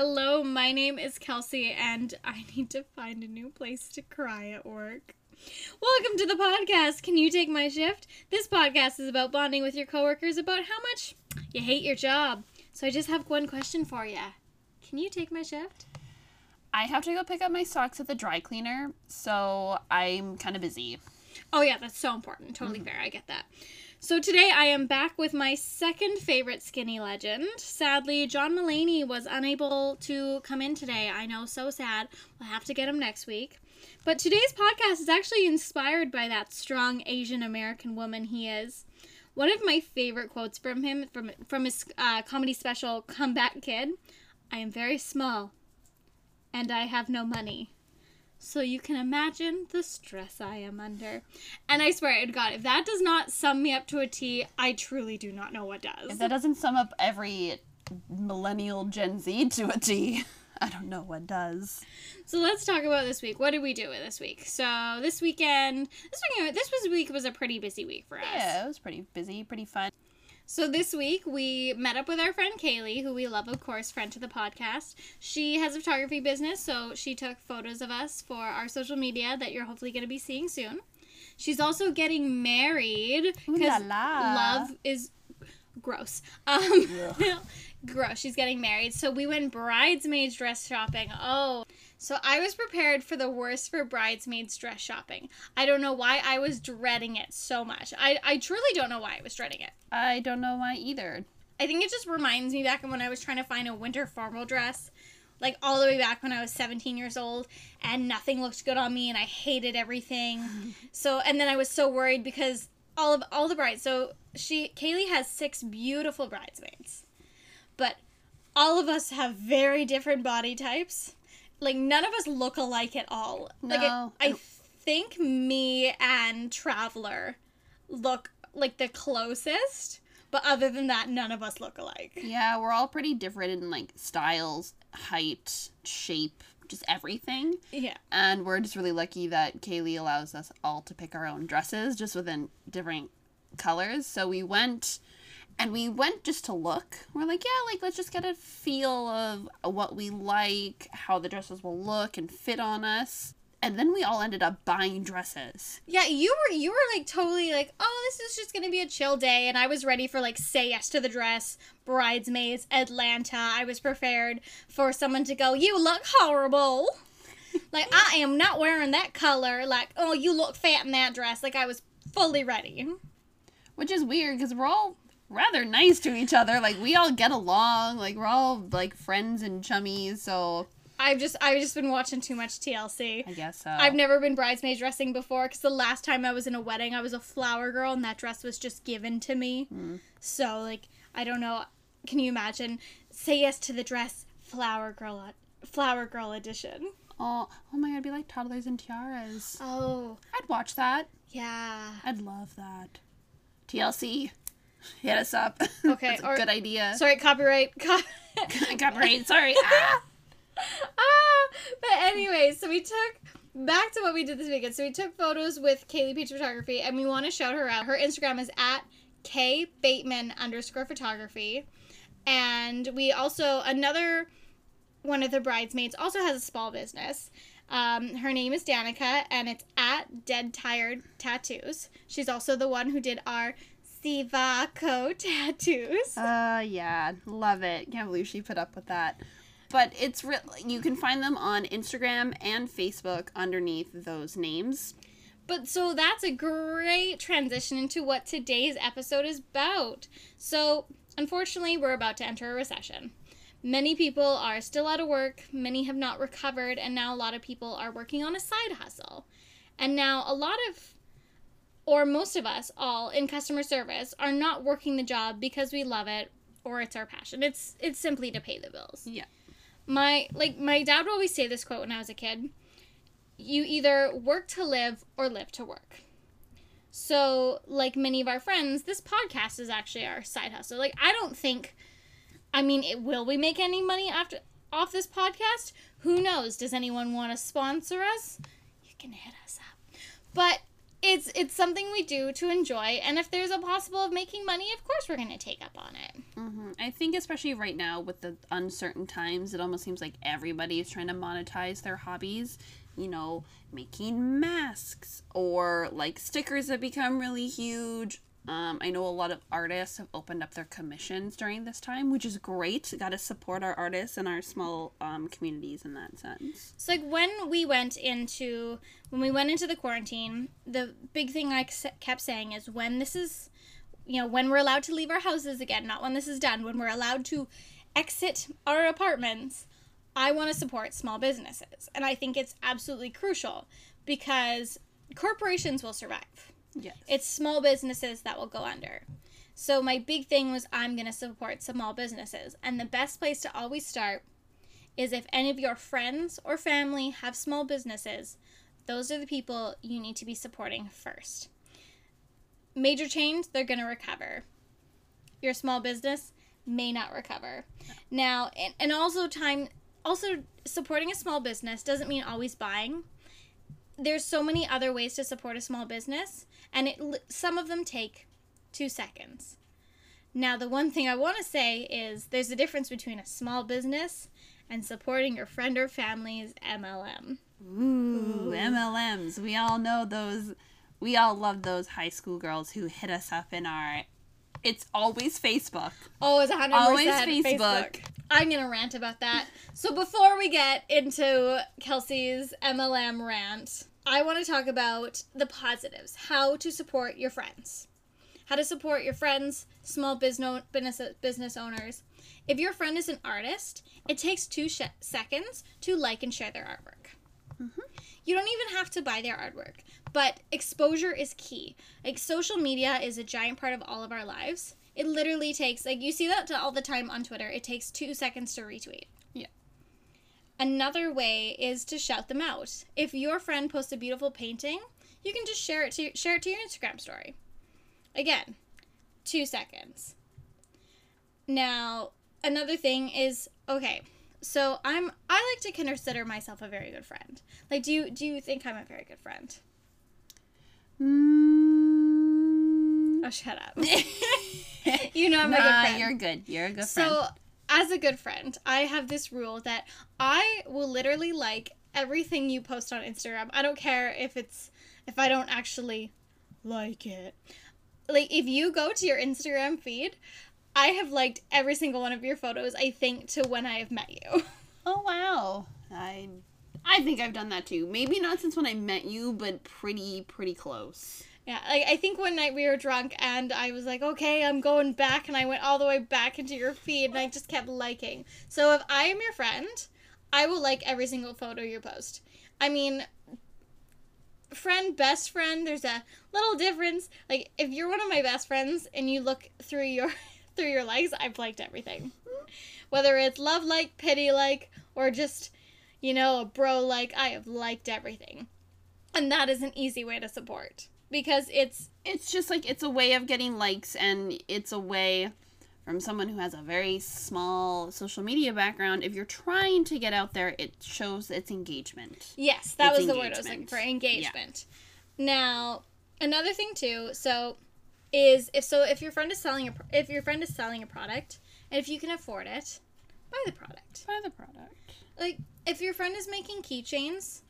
Hello, my name is Kelsey, and I need to find a new place to cry at work. Welcome to the podcast. Can you take my shift? This podcast is about bonding with your coworkers about how much you hate your job. So I just have one question for you. Can you take my shift? I have to go pick up my socks at the dry cleaner, so I'm kind of busy. Oh, yeah, that's so important. Totally mm-hmm. fair. I get that. So today I am back with my second favorite skinny legend. Sadly, John Mulaney was unable to come in today. I know, so sad. We'll have to get him next week. But today's podcast is actually inspired by that strong Asian American woman he is. One of my favorite quotes from him from from his uh, comedy special Comeback Kid. I am very small, and I have no money. So you can imagine the stress I am under. And I swear to God, if that does not sum me up to a T, I truly do not know what does. If that doesn't sum up every millennial Gen Z to a T, I don't know what does. So let's talk about this week. What did we do this week? So this weekend, this weekend, this was week was a pretty busy week for us. Yeah, it was pretty busy, pretty fun. So this week we met up with our friend Kaylee, who we love, of course, friend to the podcast. She has a photography business, so she took photos of us for our social media that you're hopefully going to be seeing soon. She's also getting married because love is gross. Um, gross. She's getting married, so we went bridesmaids dress shopping. Oh. So I was prepared for the worst for bridesmaids dress shopping. I don't know why I was dreading it so much. I, I truly don't know why I was dreading it. I don't know why either. I think it just reminds me back when I was trying to find a winter formal dress, like all the way back when I was 17 years old, and nothing looked good on me, and I hated everything. so, and then I was so worried because all of all the brides. So she, Kaylee has six beautiful bridesmaids, but all of us have very different body types. Like none of us look alike at all. Like No. I, I think me and Traveler look like the closest. But other than that, none of us look alike. Yeah, we're all pretty different in like styles, height, shape, just everything. Yeah. And we're just really lucky that Kaylee allows us all to pick our own dresses just within different colors. So we went and we went just to look. We're like, yeah, like let's just get a feel of what we like, how the dresses will look and fit on us. And then we all ended up buying dresses. Yeah, you were you were like totally like, oh, this is just gonna be a chill day, and I was ready for like say yes to the dress, bridesmaids, Atlanta. I was prepared for someone to go, you look horrible. like I am not wearing that color. Like, oh, you look fat in that dress. Like I was fully ready. Which is weird because we're all rather nice to each other. Like we all get along. Like we're all like friends and chummies. So I've just I've just been watching too much TLC. I guess so. I've never been bridesmaid dressing before because the last time I was in a wedding, I was a flower girl, and that dress was just given to me. Hmm. So like, I don't know. Can you imagine? Say yes to the dress, flower girl, uh, flower girl edition. Oh, oh my god, it'd be like toddlers and tiaras. Oh I'd watch that. yeah. I'd love that. TLC, hit us up. Okay, or- good idea. Sorry, copyright. Co- Copyright, sorry. Ah! ah, but anyway, so we took back to what we did this weekend. So we took photos with Kaylee Peach Photography, and we want to shout her out. Her Instagram is at K Bateman underscore photography, and we also another one of the bridesmaids also has a small business. Um, her name is Danica, and it's at Dead Tired Tattoos. She's also the one who did our Sivako tattoos. Uh, yeah, love it. Can't believe she put up with that. But it's real. You can find them on Instagram and Facebook underneath those names. But so that's a great transition into what today's episode is about. So, unfortunately, we're about to enter a recession. Many people are still out of work, many have not recovered, and now a lot of people are working on a side hustle. And now a lot of or most of us all in customer service are not working the job because we love it or it's our passion. It's it's simply to pay the bills Yeah. my like my dad would always say this quote when I was a kid. You either work to live or live to work. So, like many of our friends, this podcast is actually our side hustle. Like I don't think I mean, it, will we make any money after off this podcast? Who knows? Does anyone want to sponsor us? You can hit us up. But it's it's something we do to enjoy and if there's a possible of making money of course we're going to take up on it hmm I think especially right now with the uncertain times, it almost seems like everybody is trying to monetize their hobbies. You know, making masks or like stickers have become really huge. Um, I know a lot of artists have opened up their commissions during this time, which is great. Got to support our artists and our small um, communities in that sense. so like when we went into when we went into the quarantine the big thing I kept saying is when this is you know when we're allowed to leave our houses again not when this is done when we're allowed to exit our apartments i want to support small businesses and i think it's absolutely crucial because corporations will survive Yes. it's small businesses that will go under. So my big thing was I'm going to support small businesses. And the best place to always start is if any of your friends or family have small businesses, those are the people you need to be supporting first. Major change, they're going to recover. Your small business may not recover. Now, and, and also time also supporting a small business doesn't mean always buying there's so many other ways to support a small business and it some of them take 2 seconds. Now the one thing I want to say is there's a difference between a small business and supporting your friend or family's MLM. Ooh, MLMs. We all know those. We all love those high school girls who hit us up in our. It's always Facebook. Oh, it's 100% Always Facebook. Facebook. I'm going to rant about that. So before we get into Kelsey's MLM rant, I want to talk about the positives, how to support your friends. How to support your friends, small business business, owners. If your friend is an artist, it takes 2 sh- seconds to like and share their artwork. Mm-hmm. You don't even have to buy their artwork, but exposure is key. Like social media is a giant part of all of our lives. It literally takes like you see that all the time on Twitter. It takes 2 seconds to retweet. Another way is to shout them out. If your friend posts a beautiful painting, you can just share it to share it to your Instagram story. Again, 2 seconds. Now, another thing is okay. So I'm I like to consider myself a very good friend. Like do you do you think I'm a very good friend? Mm. Oh, shut up. you know I'm a good friend. you're good. You're a good So, friend. As a good friend, I have this rule that I will literally like everything you post on Instagram. I don't care if it's if I don't actually like it. Like if you go to your Instagram feed, I have liked every single one of your photos, I think, to when I have met you. Oh wow. I I think I've done that too. Maybe not since when I met you, but pretty pretty close. Yeah, like I think one night we were drunk and I was like, okay, I'm going back, and I went all the way back into your feed and I just kept liking. So if I am your friend, I will like every single photo you post. I mean, friend, best friend, there's a little difference. Like if you're one of my best friends and you look through your through your likes, I've liked everything. Whether it's love like, pity like, or just, you know, a bro like, I have liked everything. And that is an easy way to support because it's It's just like it's a way of getting likes and it's a way from someone who has a very small social media background if you're trying to get out there it shows its engagement. yes, that It's was the word I was looking for, engagement. Now, another thing too, so is if so if your friend is selling a if your friend is selling a product and if you can afford it, buy the product. Buy the product. Like if your friend is making keychains,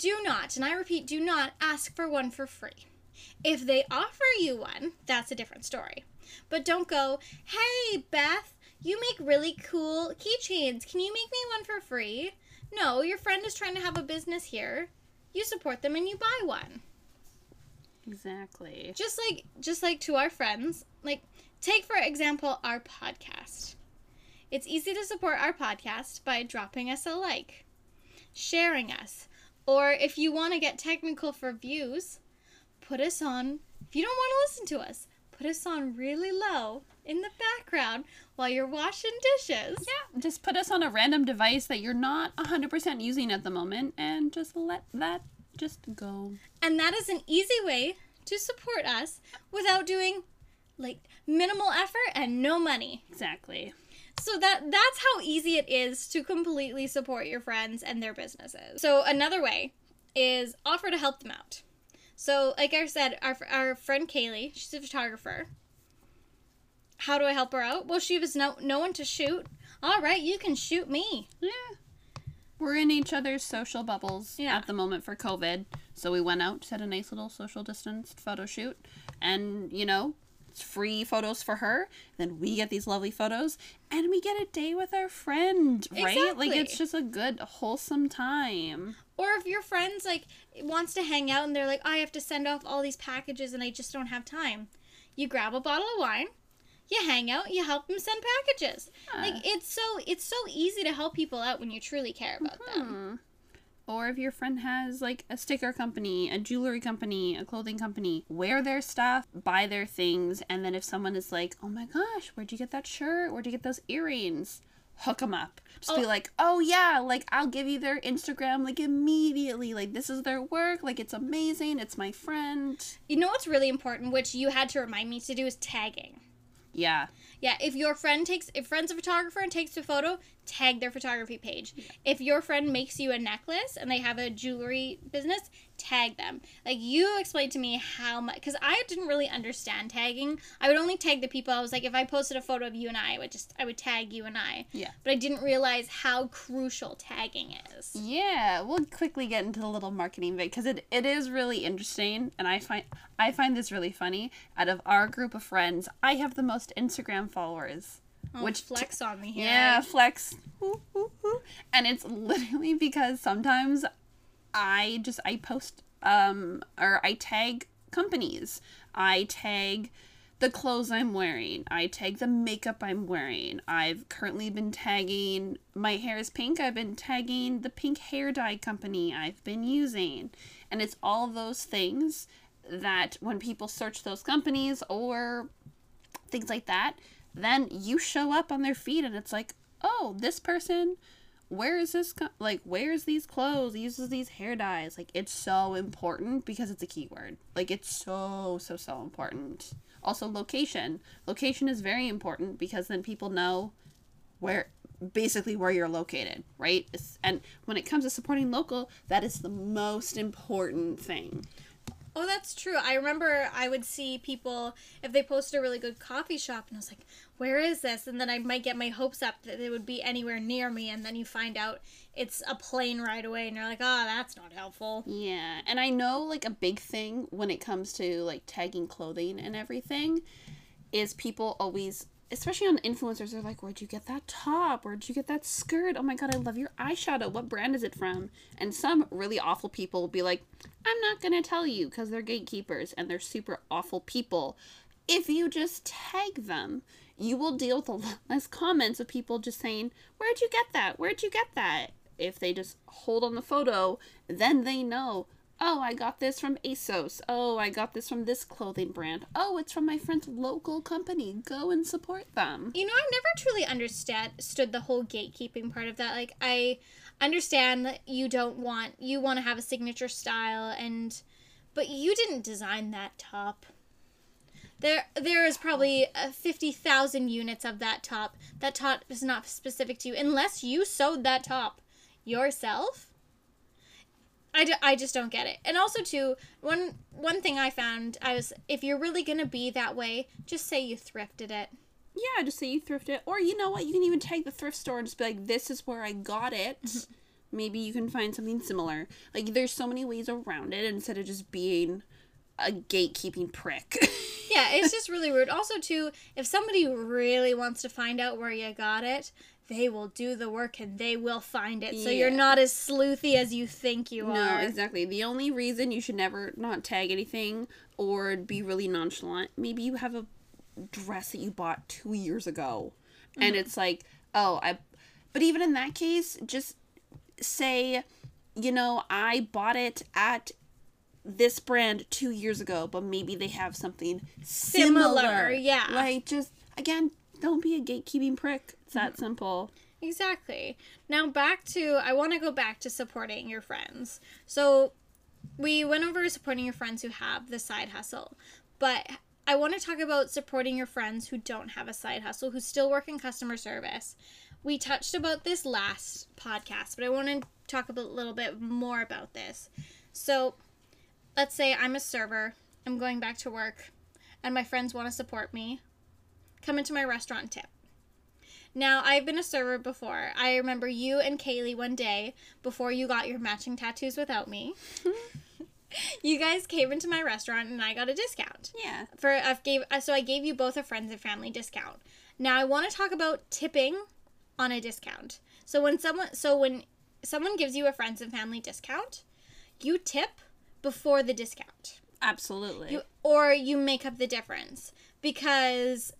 do not, and I repeat, do not ask for one for free. If they offer you one, that's a different story. But don't go, "Hey, Beth, you make really cool keychains. Can you make me one for free?" No, your friend is trying to have a business here. You support them and you buy one. Exactly. Just like just like to our friends, like take for example our podcast. It's easy to support our podcast by dropping us a like, sharing us, or if you want to get technical for views, put us on if you don't want to listen to us, put us on really low in the background while you're washing dishes. Yeah, just put us on a random device that you're not 100% using at the moment and just let that just go. And that is an easy way to support us without doing like minimal effort and no money. Exactly. So that that's how easy it is to completely support your friends and their businesses. So another way is offer to help them out. So, like I said, our, our friend Kaylee, she's a photographer. How do I help her out? Well, she has no, no one to shoot. All right, you can shoot me. Yeah. We're in each other's social bubbles Yeah. at the moment for COVID. So we went out, had a nice little social distanced photo shoot. And, you know, free photos for her. Then we get these lovely photos. And we get a day with our friend, right? Like, it's just a good, wholesome time. Or if your friends like wants to hang out and they're like, I have to send off all these packages and I just don't have time. You grab a bottle of wine, you hang out, you help them send packages. Yeah. Like it's so it's so easy to help people out when you truly care about them. Mm-hmm. Or if your friend has like a sticker company, a jewelry company, a clothing company, wear their stuff, buy their things, and then if someone is like, "Oh my gosh, where'd you get that shirt? Where'd you get those earrings?" Hook them up. Just be Oh. like, "Oh yeah, like I'll give you their Instagram like immediately. Like this is their work. Like it's amazing. It's my friend." You know what's really important, which you had to remind me to do, is tagging. Yeah. Yeah, if your friend takes if friend's a photographer and takes a photo, tag their photography page. If your friend makes you a necklace and they have a jewelry business, tag them. Like you explained to me how much cuz I didn't really understand tagging. I would only tag the people I was like if I posted a photo of you and I, I would just I would tag you and I. Yeah. But I didn't realize how crucial tagging is. Yeah, we'll quickly get into the little marketing bit because it, it is really interesting, and I find I find this really funny. Out of our group of friends, I have the most Instagram followers. Oh, Which flex on me here. Yeah, flex. Woo, woo, woo. And it's literally because sometimes I just I post um or I tag companies. I tag the clothes I'm wearing. I tag the makeup I'm wearing. I've currently been tagging my hair is pink. I've been tagging the pink hair dye company I've been using. And it's all those things that when people search those companies or things like that, then you show up on their feed and it's like, oh, this person, where is this, co- like, where's these clothes, uses these hair dyes. Like, it's so important because it's a keyword. Like, it's so, so, so important. Also, location. Location is very important because then people know where, basically, where you're located, right? It's, and when it comes to supporting local, that is the most important thing. Oh, that's true. I remember I would see people if they posted a really good coffee shop, and I was like, "Where is this?" And then I might get my hopes up that it would be anywhere near me, and then you find out it's a plane ride away, and you're like, "Oh, that's not helpful." Yeah, and I know like a big thing when it comes to like tagging clothing and everything is people always especially on influencers they're like where'd you get that top? Where'd you get that skirt? Oh my god i love your eyeshadow. What brand is it from? And some really awful people will be like i'm not gonna tell you because they're gatekeepers and they're super awful people. If you just tag them you will deal with a lot less comments of people just saying where'd you get that? Where'd you get that? If they just hold on the photo then they know oh i got this from asos oh i got this from this clothing brand oh it's from my friend's local company go and support them You know, I've never truly understood stood the whole gatekeeping part of that. Like, I understand that you don't want you want to have a signature style, and but you didn't design that top. There, there is probably uh, fifty thousand units of that top. That top is not specific to you, unless you sewed that top yourself. I, d- I just don't get it. And also too, one one thing I found I was if you're really gonna be that way, just say you thrifted it. yeah just say you thrifted it, or you know what you can even tag the thrift store and just be like this is where i got it Mm-hmm. maybe you can find something similar like there's so many ways around it instead of just being a gatekeeping prick Yeah, it's just really weird. Also, too, if somebody really wants to find out where you got it, they will do the work and they will find it. So you're not as sleuthy as you think you No, are. No, exactly. The only reason you should never not tag anything or be really nonchalant, maybe you have a dress that you bought two years ago, and mm-hmm. it's like, oh, I. But even in that case, just say, you know, I bought it at this brand two years ago, but maybe they have something similar. Similar, yeah. Like, just again, don't be a gatekeeping prick. It's that Mm-hmm. simple. Exactly. Now back to I want to go back to supporting your friends. So we went over supporting your friends who have the side hustle, but I want to talk about supporting your friends who don't have a side hustle, who still work in customer service. We touched about this last podcast, but I want to talk a little bit more about this. So, let's say I'm a server, I'm going back to work, and my friends want to support me, come into my restaurant tip. Now, I've been a server before. I remember you and Kaylee one day before you got your matching tattoos without me. you guys came into my restaurant and I got a discount. Yeah. For I gave uh, so I gave you both a friends and family discount. Now I want to talk about tipping on a discount. So when someone so when someone gives you a friends and family discount, you tip before the discount. Absolutely. You, or you make up the difference because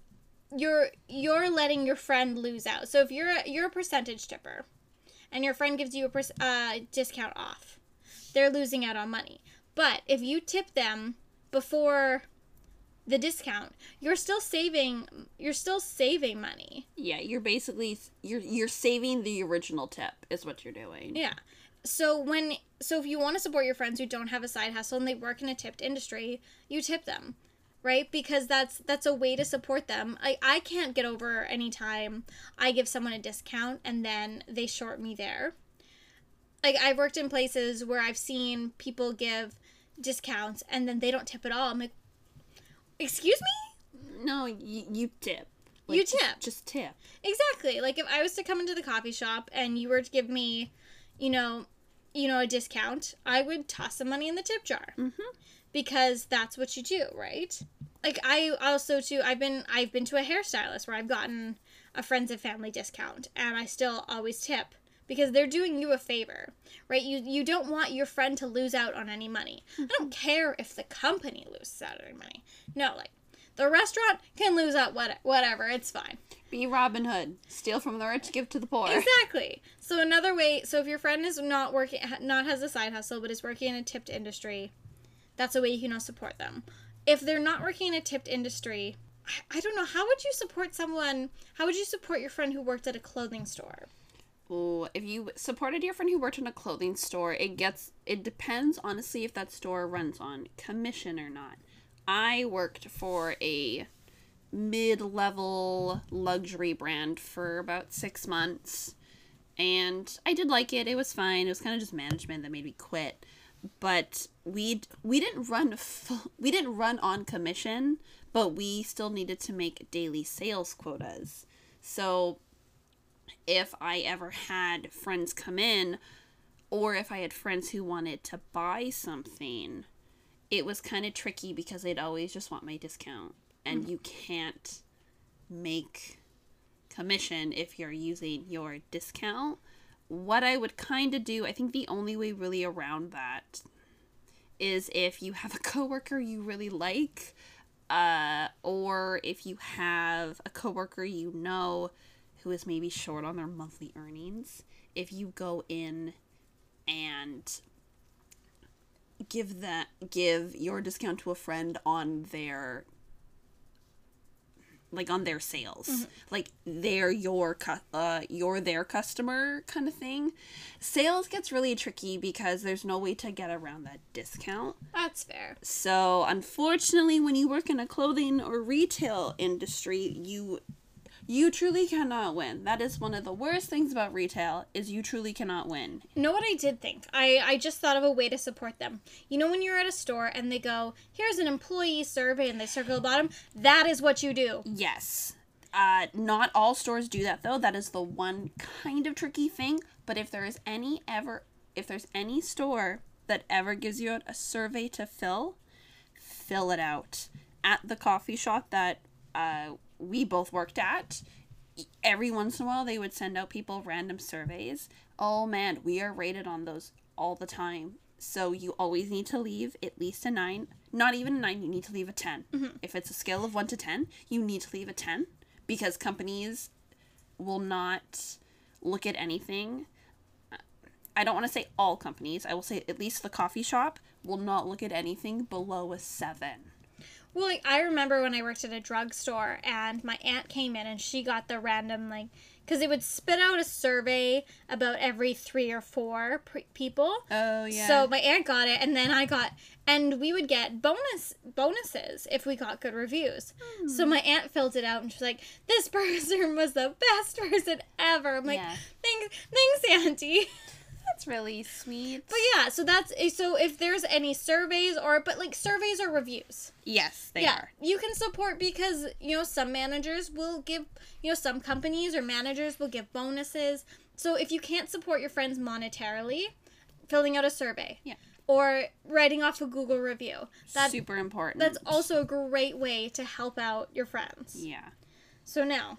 you're you're letting your friend lose out. So if you're a, you're a percentage tipper and your friend gives you a per, uh, discount off, they're losing out on money. But if you tip them before the discount, you're still saving you're still saving money. yeah, you're basically you're you're saving the original tip is what you're doing. Yeah. So when so if you want to support your friends who don't have a side hustle and they work in a tipped industry, you tip them. Right? Because that's that's a way to support them. I, I can't get over any time I give someone a discount and then they short me there. Like I've worked in places where I've seen people give discounts and then they don't tip at all. I'm like, excuse me? No, you, you tip. You just- tip. Just tip. Exactly. Like if I was to come into the coffee shop and you were to give me, you know, you know, a discount, I would toss some money in the tip jar. Mm-hmm. Because that's what you do, right? Like I also too I've been I've been to a hairstylist where I've gotten a friends and family discount and I still always tip because they're doing you a favor, right? You you don't want your friend to lose out on any money. I don't mm-hmm. care if the company loses out on any money. No, like the restaurant can lose out what whatever, it's fine. Be Robin Hood. Steal from the rich, give to the poor. Exactly. So another way, so if your friend is not working, not has a side hustle, but is working in a tipped industry, that's a way you can support them. If they're not working in a tipped industry, I, don't know. How would you support someone? How would you support your friend who worked at a clothing store? Ooh, if you supported your friend who worked in a clothing store, it gets it depends honestly if that store runs on commission or not. I worked for a mid-level luxury brand for about 6 months and I did like it. It was fine. It was kind of just management that made me quit. But we we didn't run full, we didn't run on commission, but we still needed to make daily sales quotas. So if I ever had friends come in or if I had friends who wanted to buy something, it was kind of tricky because they'd always just want my discount. And you can't make commission if you're using your discount. What I would kind of do, I think the only way really around that is if you have a coworker you really like, uh, or if you have a coworker you know who is maybe short on their monthly earnings, if you go in and give that give your discount to a friend on their like on their sales. Like they're your cu- uh you're their customer kind of thing. Sales gets really tricky because there's no way to get around that discount. That's fair. so, unfortunately, when you work in a clothing or retail industry, you you truly cannot win. That is one of the worst things about retail is you truly cannot win. You know what I did think? I, I just thought of a way to support them. You know when you're at a store and they go, here's an employee survey and they circle the bottom? That is what you do. Yes. Uh, not all stores do that though. That is the one kind of tricky thing. But if there is any ever, if there's any store that ever gives you a survey to fill, fill it out. At the coffee shop that uh, we both worked at, every once in a while they would send out people random surveys. Oh man, we are rated on those all the time. So you always need to leave at least a nine. Not even a nine, you need to leave a 10. Mm-hmm. If it's a scale of one to 10, you need to leave a 10 because companies will not look at anything. I don't want to say all companies, I will say at least the coffee shop will not look at anything below a 7. Well, like I remember when I worked at a drugstore and my aunt came in and she got the random like because it would spit out a survey about every three or four pre- people. Oh, yeah. So my aunt got it, and then I got, and we would get bonus bonuses if we got good reviews. So hmm. my aunt filled it out, and she's like, "This person was the best person ever." I'm like, Yeah. "Thanks, thanks, auntie." That's really sweet. But yeah, so that's so if there's any surveys or but like surveys or reviews. yes, they yeah, are. you can support because you know some managers will give you know some companies or managers will give bonuses. So if you can't support your friends monetarily, filling out a survey. Yeah. Or writing off a Google review. That's Super important. that's also a great way to help out your friends. Yeah. So now,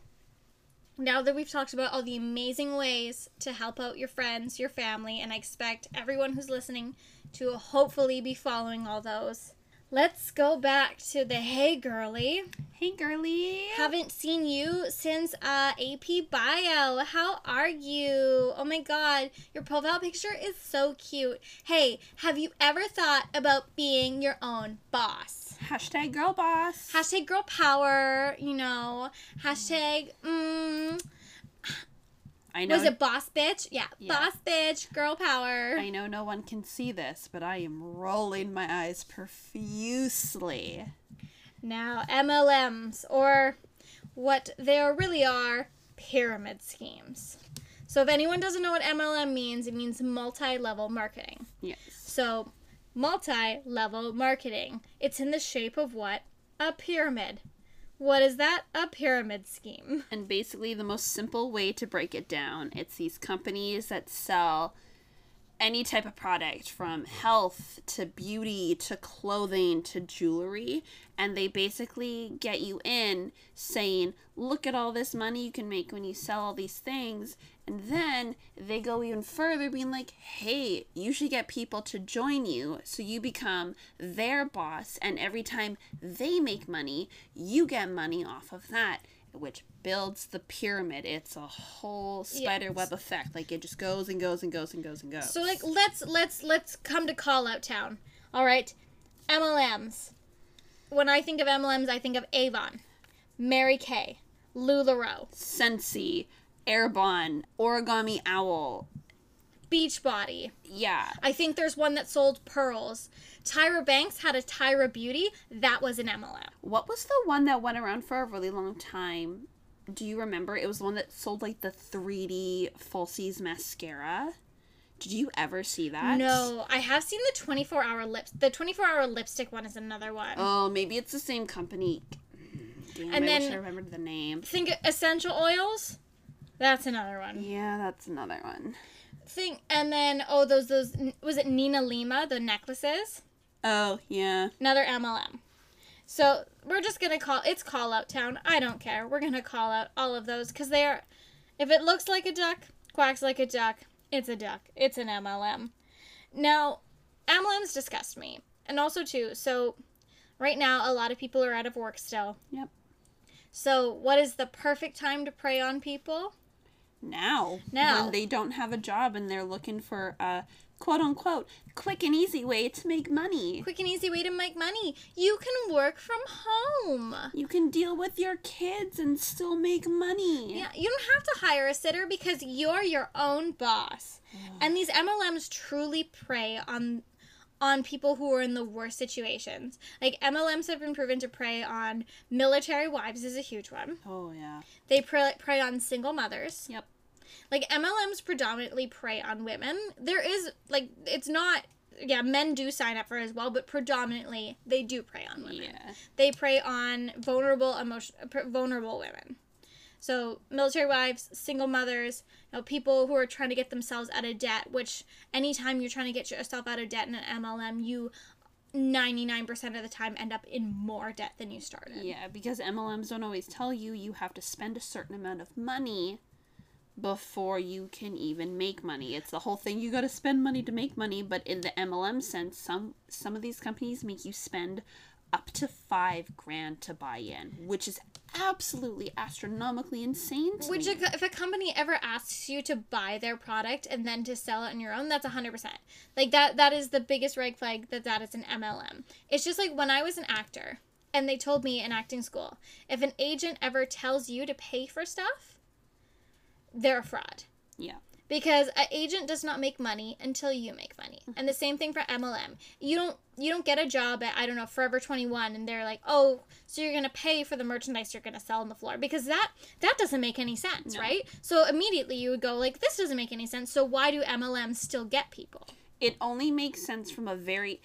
now that we've talked about all the amazing ways to help out your friends, your family, and I expect everyone who's listening to hopefully be following all those, let's go back to the hey girly. Hey, girly. Haven't seen you since uh, AP Bio. How are you? Oh my god, your profile picture is so cute. Hey, have you ever thought about being your own boss? Hashtag girl boss. Hashtag girl power, you know. Hashtag, mm, I know. was it boss bitch? Yeah, Yeah. boss bitch, girl power. I know no one can see this, but I am rolling my eyes profusely. Now, MLMs, or what they really are, pyramid schemes. So, if anyone doesn't know what MLM means, it means multi level marketing. Yes. So, multi level marketing. It's in the shape of what? A pyramid. What is that? A pyramid scheme. And basically, the most simple way to break it down, it's these companies that sell any type of product from health to beauty to clothing to jewelry. And they basically get you in saying, look at all this money you can make when you sell all these things. And then they go even further, being like, hey, you should get people to join you so you become their boss. And every time they make money, you get money off of that, which builds the pyramid. It's a whole spider Yes. web effect. Like it just goes and goes and goes and goes and goes. So like let's let's let's come to call out town. All right. MLMs. When I think of MLMs, I think of Avon, Mary Kay, LuLaRoe, Scentsy, Arbonne, Origami Owl. Beachbody. Yeah. I think there's one that sold pearls. Tyra Banks had a Tyra Beauty. That was an MLM. What was the one that went around for a really long time? Do you remember? It was the one that sold like the 3D falsies mascara. Did you ever see that? No, I have seen the 24 hour lips. The 24 hour lipstick one is another one. Oh, maybe it's the same company. Damn, And I wish then- I remembered the name. Think essential oils. That's another one. Yeah, that's another one. Think and then oh those those was it Nina Lima the necklaces. Oh, yeah. another MLM. So we're just gonna call it's call out town. I don't care. We're gonna call out all of those because they are. If it looks like a duck, quacks like a duck, it's a duck. It's an MLM. Now, MLMs disgust me, and also too. So, right now, a lot of people are out of work still. Yep. So, what is the perfect time to prey on people? Now. Now. When they don't have a job and they're looking for a quote unquote quick and easy way to make money. Quick and easy way to make money. You can work from home. You can deal with your kids and still make money. Yeah, you don't have to hire a sitter because you're your own boss. And these MLMs truly prey on on people who are in the worst situations. Like MLMs have been proven to prey on military wives is a huge one. Oh, yeah. They prey, prey on single mothers. Yep. Like MLMs predominantly prey on women. There is like it's not yeah, men do sign up for it as well, but predominantly they do prey on women Yeah. they prey on vulnerable emotion vulnerable women so military wives single mothers you know, people who are trying to get themselves out of debt which anytime you're trying to get yourself out of debt in an mlm you 99% of the time end up in more debt than you started Yeah, because MLMs don't always tell you you have to spend a certain amount of money before you can even make money. It's the whole thing you got to spend money to make money, but in the MLM sense, some some of these companies make you spend up to 5 grand to buy in, which is absolutely astronomically insane to which me. if a company ever asks you to buy their product and then to sell it on your own that's 100% like that that is the biggest red flag that that is an mlm it's just like when i was an actor and they told me in acting school if an agent ever tells you to pay for stuff they're a fraud. Yeah. because an agent does not make money until you make money. Mm-hmm. And the same thing for mlm you don't you don't get a job at i don't know forever 21 and they're like oh so you're going to pay for the merchandise you're going to sell on the floor. Because that that doesn't make any sense No. right? So immediately you would go like this doesn't make any sense. So why do mlms still get people? It only makes sense from a very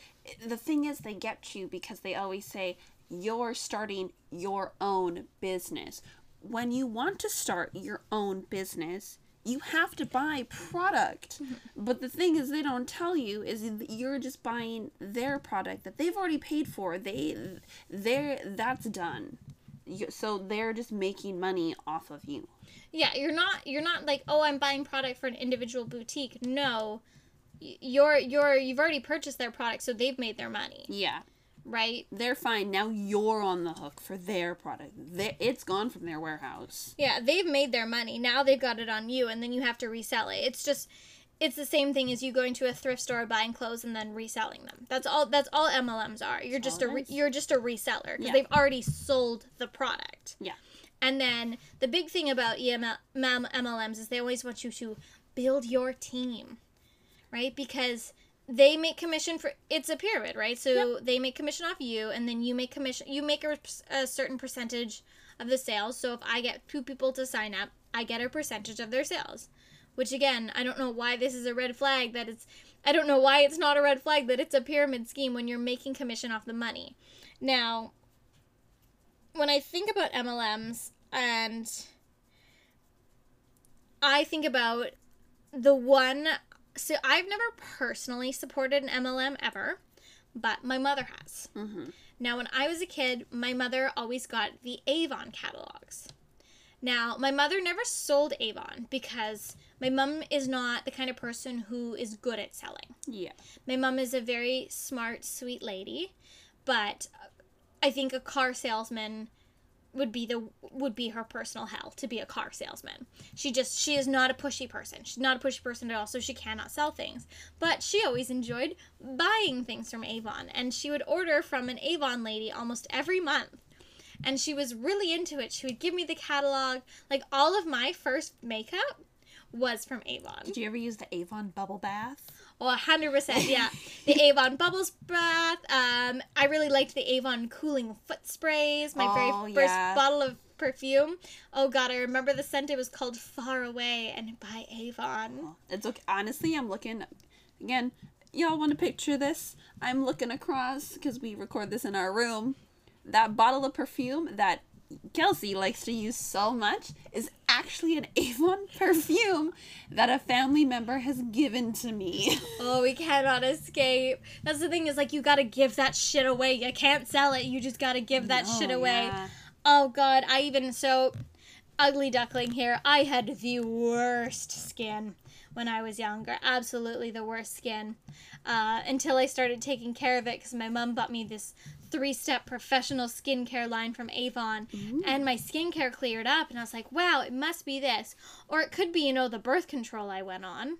the thing is they get you because they always say you're starting your own business when you want to start your own business you have to buy product. But the thing is they don't tell you is you're just buying their product that they've already paid for. They they're that's done. You- so they're just making money off of you. Yeah, you're not you're not like, "Oh, I'm buying product for an individual boutique." No. You're you're you've already purchased their product, so they've made their money, yeah right? they're fine now you're on the hook for their product they, it's gone from their warehouse Yeah, they've made their money. Now they've got it on you and then you have to resell it. It's just it's the same thing as you going to a thrift store buying clothes and then reselling them. That's all that's all MLMs are. You're just a re- you're just a reseller because Yeah. they've already sold the product. Yeah. And then the big thing about EML, MLMs is they always want you to build your team, right? Because they make commission for it's a pyramid, right? So they make commission off you, and then you make commission. You make a, a certain percentage of the sales. So if I get two people to sign up, I get a percentage of their sales. Which again, I don't know why this is a red flag. That it's I don't know why it's not a red flag that it's a pyramid scheme when you're making commission off the money. Now, when I think about MLMs and I think about the one so I've never personally supported an MLM ever, but my mother has. mm-hmm. Now, when I was a kid, my mother always got the Avon catalogs. Now, my mother never sold Avon because my mom is not the kind of person who is good at selling. yeah My mom is a very smart, sweet lady, but I think a car salesman would be the would be her personal hell to be a car salesman. She just she is not a pushy person. She's not a pushy person at all, so she cannot sell things. But she always enjoyed buying things from Avon, and she would order from an Avon lady almost every month. And she was really into it. She would give me the catalog. Like all of my first makeup was from Avon. Did you ever use the Avon bubble bath? Oh, 100%, yeah. the Avon Bubbles Bath. Um, I really liked the Avon Cooling Foot Sprays. My Oh, very first yeah. bottle of perfume. Oh, God, I remember the scent. It was called Far Away and by Avon. It's okay. Honestly, I'm looking again. Y'all want to picture this? I'm looking across because we record this in our room. That bottle of perfume that Kelsey likes to use so much is actually an Avon perfume that a family member has given to me. Oh, we cannot escape. That's the thing is, like, you gotta give that shit away. You can't sell it. You just gotta give that shit Oh, away. yeah. Oh god, I even so ugly duckling here. I had the worst skin when I was younger. Absolutely the worst skin. Uh, until I started taking care of it because my mom bought me this three-step professional skincare line from Avon, and my skincare cleared up, and I was like, "Wow, it must be this," or it could be, you know, the birth control I went on.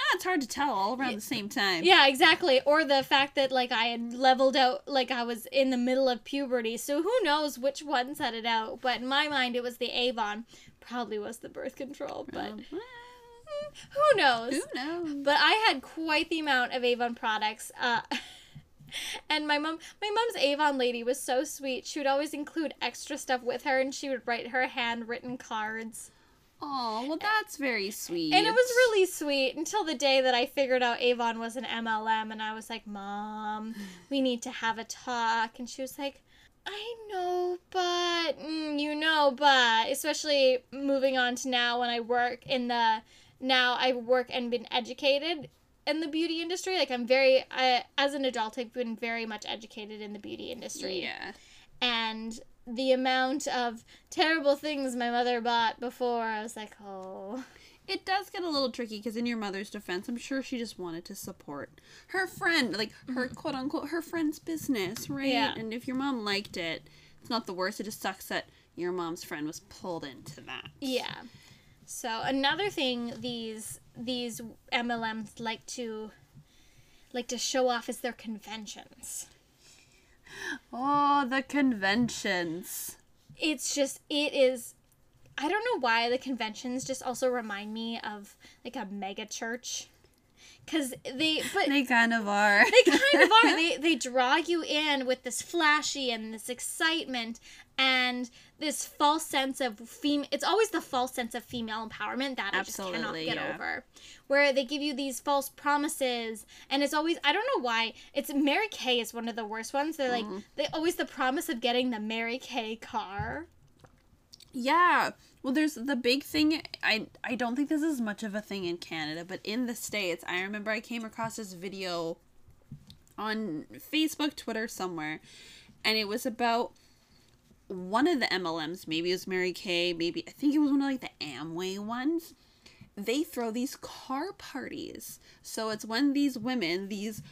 Ah, it's hard to tell all around the same time. Yeah, exactly. Or the fact that like I had leveled out, like I was in the middle of puberty. So who knows which one set it out? But in my mind, it was the Avon. Probably was the birth control, but Um, who knows? who knows? But I had quite the amount of Avon products. Uh, and my mom, my mom's Avon lady was so sweet. She would always include extra stuff with her, and she would write her handwritten cards. Oh, well, that's very sweet. And it was really sweet until the day that I figured out Avon was an MLM, and I was like, Mom, we need to have a talk. And she was like, I know, but, mm, you know, but, especially moving on to now when I work in the, now I work and been educated in the beauty industry. Like, I'm very, I, as an adult, I've been very much educated in the beauty industry Yeah. and the amount of terrible things my mother bought before, I was like, oh. It does get a little tricky because, in your mother's defense, I'm sure she just wanted to support her friend, like her mm-hmm. quote unquote, her friend's business, right? Yeah. And if your mom liked it, it's not the worst. It just sucks that your mom's friend was pulled into that. Yeah. So another thing these these MLMs like to like to show off is their conventions. Oh, the conventions. It's just it is I don't know why the conventions just also remind me of like a mega church. Cause they, but They kind of are. they kind of are. They they draw you in with this flashy and this excitement and this false sense of fem. It's always the false sense of female empowerment that I just cannot get yeah. over. Where they give you these false promises, and it's always I don't know why. It's Mary Kay is one of the worst ones. They're like Mm-hmm. they always the promise of getting the Mary Kay car. Yeah. Well, there's the big thing. I I don't think this is much of a thing in Canada, but in the states, I remember I came across this video on Facebook, Twitter, somewhere, and it was about one of the MLMs. Maybe it was Mary Kay. Maybe I think it was one of like the Amway ones. They throw these car parties. So it's when these women, these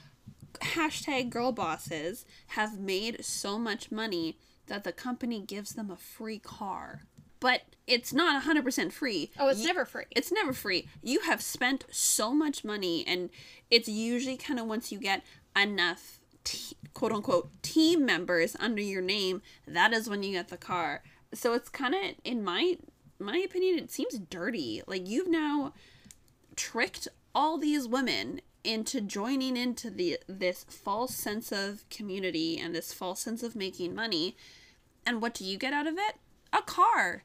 hashtag girl bosses, have made so much money that the company gives them a free car. But it's not 100% free. Oh, it's never free. it's never free. You have spent so much money, and it's usually kind of once you get enough t- quote unquote team members under your name, that is when you get the car. So it's kind of, in my my opinion, it seems dirty. Like you've now tricked all these women into joining into the this false sense of community and this false sense of making money. And what do you get out of it? A car.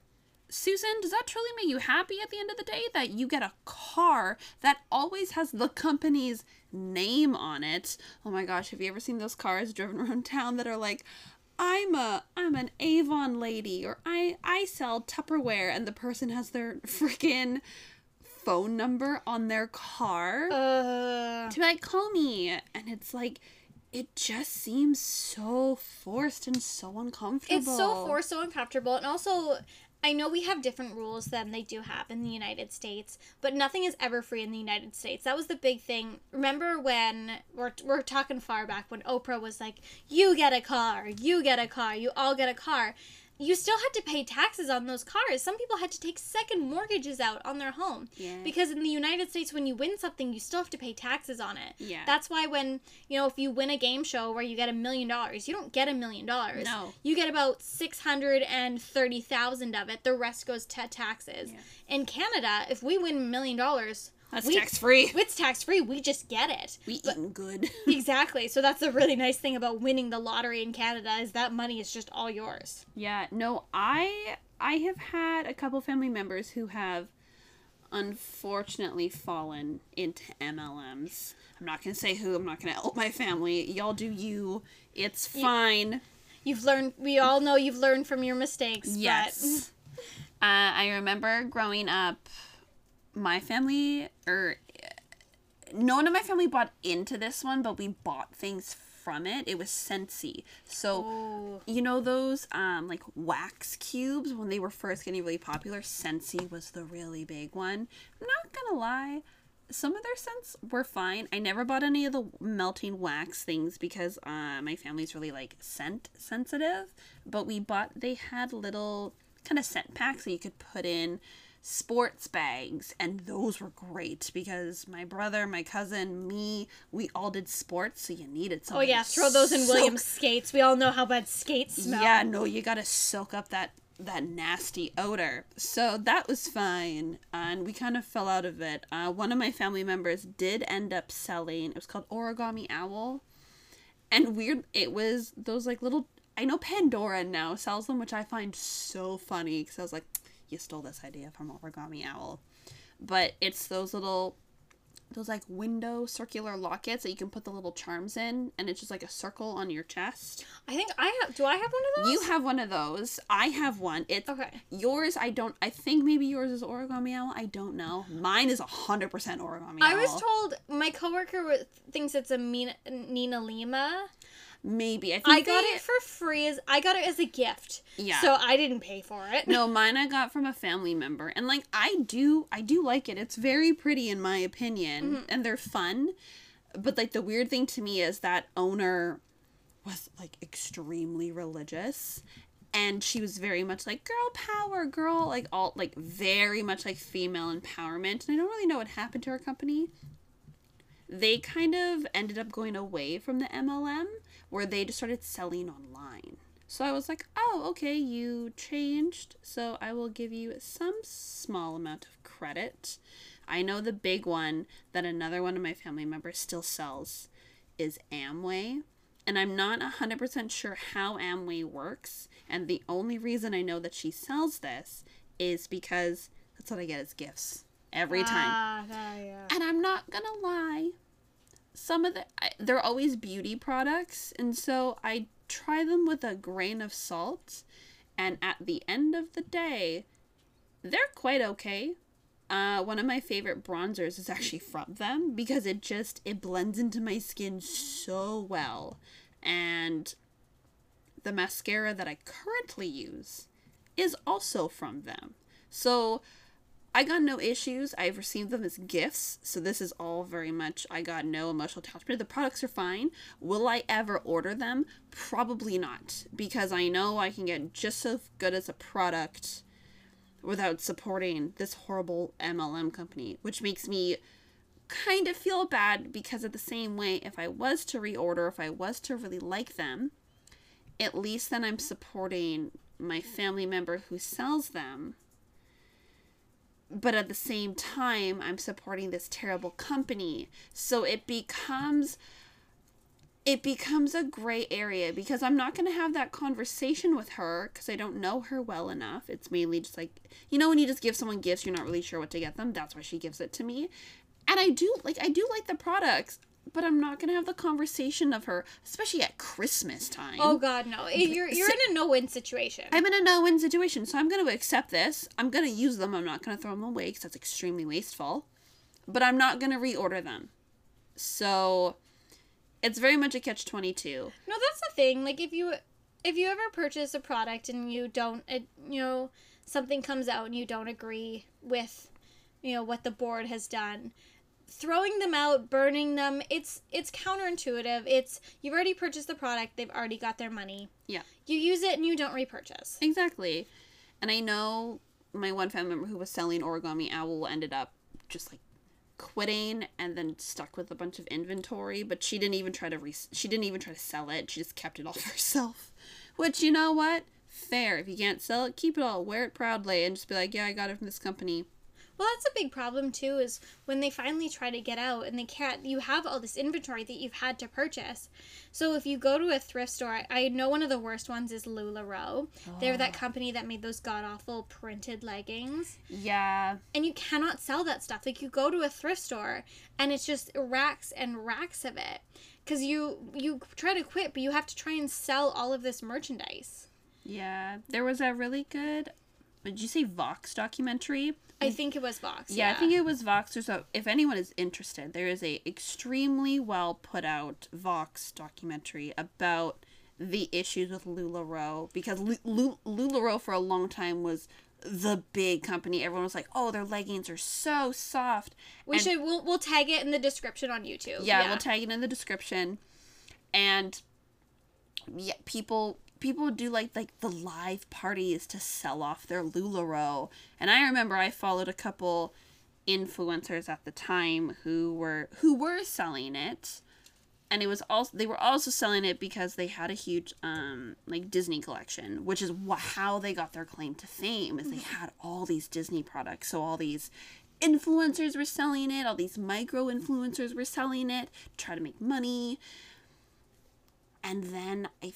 Susan, does that truly make you happy at the end of the day that you get a car that always has the company's name on it? Oh my gosh, have you ever seen those cars driven around town that are like, I'm a I'm an Avon lady or I I sell Tupperware and the person has their freaking phone number on their car Uh, to like call me and it's like it just seems so forced and so uncomfortable. it's so forced, so uncomfortable, and also. I know we have different rules than they do have in the United States, but nothing is ever free in the United States. That was the big thing. Remember when we're, we're talking far back when Oprah was like, "You get a car, you get a car, you all get a car." You still had to pay taxes on those cars. Some people had to take second mortgages out on their home. Yeah. Because in the United States, when you win something, you still have to pay taxes on it. Yeah. That's why when, you know, if you win a game show where you get a million dollars, you don't get a million dollars. No. You get about 630,000 of it. The rest goes to taxes. Yeah. In Canada, if we win a million dollars, That's we- tax free. It's tax free. We just get it. We eating good. exactly. So that's the really nice thing about winning the lottery in Canada is that money is just all yours. Yeah, no, I I have had a couple family members who have unfortunately fallen into MLMs. I'm not gonna say who. I'm not gonna help my family. Y'all do you. It's fine. You've learned. We all know you've learned from your mistakes. but- Yes. uh, I remember growing up, my family, or no one in my family bought into this one, but we bought things from it. It was Scentsy. So, Ooh. you know those um like wax cubes when they were first getting really popular? Scentsy was the really big one. I'm not gonna lie. Some of their scents were fine. I never bought any of the melting wax things because uh, my family's really like scent sensitive. But we bought, they had little kind of scent packs that you could put in sports bags, and those were great because my brother, my cousin, me, we all did sports, so you needed something Oh yeah, throw those in soak- Williams skates. We all know how bad skates smell. Yeah, no, you gotta soak up that that nasty odor. So that was fine, and we kind of fell out of it. Uh, one of my family members did end up selling. It was called Origami Owl, and weird. It was those like little. I know Pandora now sells them, which I find so funny because I was like, you stole this idea from Origami Owl, but it's those little. Those like window circular lockets that you can put the little charms in, and it's just like a circle on your chest. I think I have. Do I have one of those? You have one of those. I have one. It's Okay. yours. I don't. I think maybe yours is origami owl. I don't know. Mine is hundred percent origami owl. I was told my coworker thinks it's a Mina, Nina Lima. Maybe. I think I got they- it for free as I got it as a gift. Yeah. So I didn't pay for it. no, mine I got from a family member, and like I do, I do like it. It's very pretty in my opinion, Mm-hmm. and they're fun. But like the weird thing to me is that owner was like extremely religious. And she was very much like girl power, girl, like all like very much like female empowerment. And I don't really know what happened to her company. They kind of ended up going away from the MLM where they just started selling online. So I was like, oh, okay, you changed, so I will give you some small amount of credit. I know the big one that another one of my family members still sells is Amway. And I'm not 100% sure how Amway works. And the only reason I know that she sells this is because that's what I get as gifts every time. Ah, ah, yeah. And I'm not gonna lie, some of the I- they're always beauty products, and so I try them with a grain of salt. And at the end of the day, they're quite okay. Uh, one of my favorite bronzers is actually from them because it just it blends into my skin so well. And the mascara that I currently use is also from them. So I got no issues. I've received them as gifts, so this is all very much I got no emotional attachment. The products are fine. Will I ever order them? Probably not, because I know I can get just as good as a product without supporting this horrible MLM company, which makes me kind of feel bad because at the same way if I was to reorder, if I was to really like them, at least then I'm supporting my family member who sells them but at the same time i'm supporting this terrible company. So it becomes it becomes a gray area because i'm not going to have that conversation with her because i don't know her well enough. It's mainly just like you know when you just give someone gifts you're not really sure what to get them. That's why she gives it to me. And i do like i do like the products but i'm not going to have the conversation of her especially at christmas time Oh God, no! You're you're in a no-win situation. I'm in a no-win situation, so I'm going to accept this. I'm going to use them. I'm not going to throw them away because that's extremely wasteful. But I'm not going to reorder them. So it's very much a catch twenty two. No, that's the thing. Like if you if you ever purchase a product and you don't, it, you know, something comes out and you don't agree with, you know, what the board has done, throwing them out, burning them, it's it's counterintuitive. It's you've already purchased the product, they've already got their money. Yeah. You use it and you don't repurchase. Exactly. And I know my one family member who was selling origami owl ended up just like quitting and then stuck with a bunch of inventory, but she didn't even try to re- she didn't even try to sell it. She just kept it all for herself. Which you know what? Fair. If you can't sell it, keep it all. Wear it proudly and just be like, "Yeah, I got it from this company." Well, that's a big problem too. Is when they finally try to get out and they can't. You have all this inventory that you've had to purchase. So if you go to a thrift store, I, know one of the worst ones is Lularoe. Oh. They're that oh. company that made those god awful printed leggings, Yeah. and you cannot sell that stuff. Like you go to a thrift store and it's just racks and racks of it. Cause you you try to quit, but you have to try and sell all of this merchandise. Yeah. There was a really good did you say Vox documentary? I think it was Vox. Yeah, I think it was Vox. Or so if anyone is interested, there is a extremely well put out Vox documentary about the issues with Lularoe because Lu- Lu- Lularoe for a long time was the big company. Everyone was like, "Oh, their leggings are so soft." we and- should we'll, we'll tag it in the description on YouTube. yeah, we'll tag it in the description. And yeah, people people do like like the live parties to sell off their Lularoe. And I remember I followed a couple influencers at the time who were who were selling it. And it was also they were also selling it because they had a huge um like Disney collection, which is wh- how they got their claim to fame is they had all these Disney products. So all these influencers were selling it, all these micro influencers were selling it, try to make money. And then I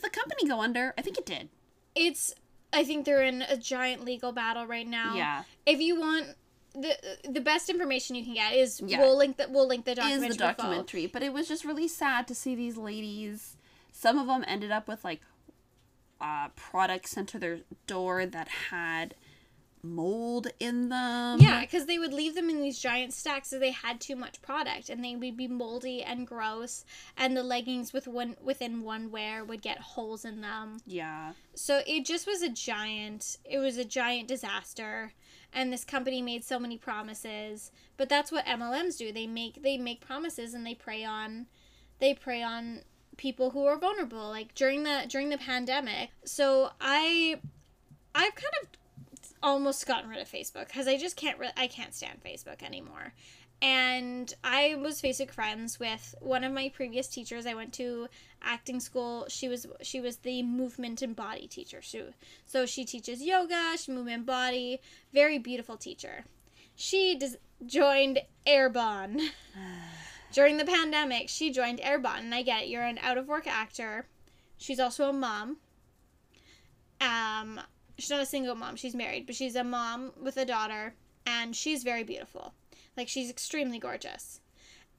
did the company go under? I think it did. It's I think they're in a giant legal battle right now. Yeah. If you want the the best information you can get is Yeah. we'll link that we'll link the documentary. Is the documentary, but it was just really sad to see these ladies. Some of them ended up with like uh, products sent to their door that had mold in them. Yeah, because they would leave them in these giant stacks so they had too much product and they would be moldy and gross and the leggings with one within one wear would get holes in them. Yeah. So it just was a giant it was a giant disaster and this company made so many promises. But that's what MLMs do. They make they make promises and they prey on they prey on people who are vulnerable like during the during the pandemic. So I I've kind of almost gotten rid of Facebook because I just can't re- I can't stand Facebook anymore. and I was Facebook friends with one of my previous teachers. I went to acting school. She was she was the movement and body teacher. She, so she teaches yoga, she movement body. Very beautiful teacher. She joined Arbonne. During the pandemic, she joined Arbonne, and I get it. You're an out of work actor. She's also a mom. Um, she's not a single mom. She's married, but she's a mom with a daughter, and she's very beautiful. Like she's extremely gorgeous.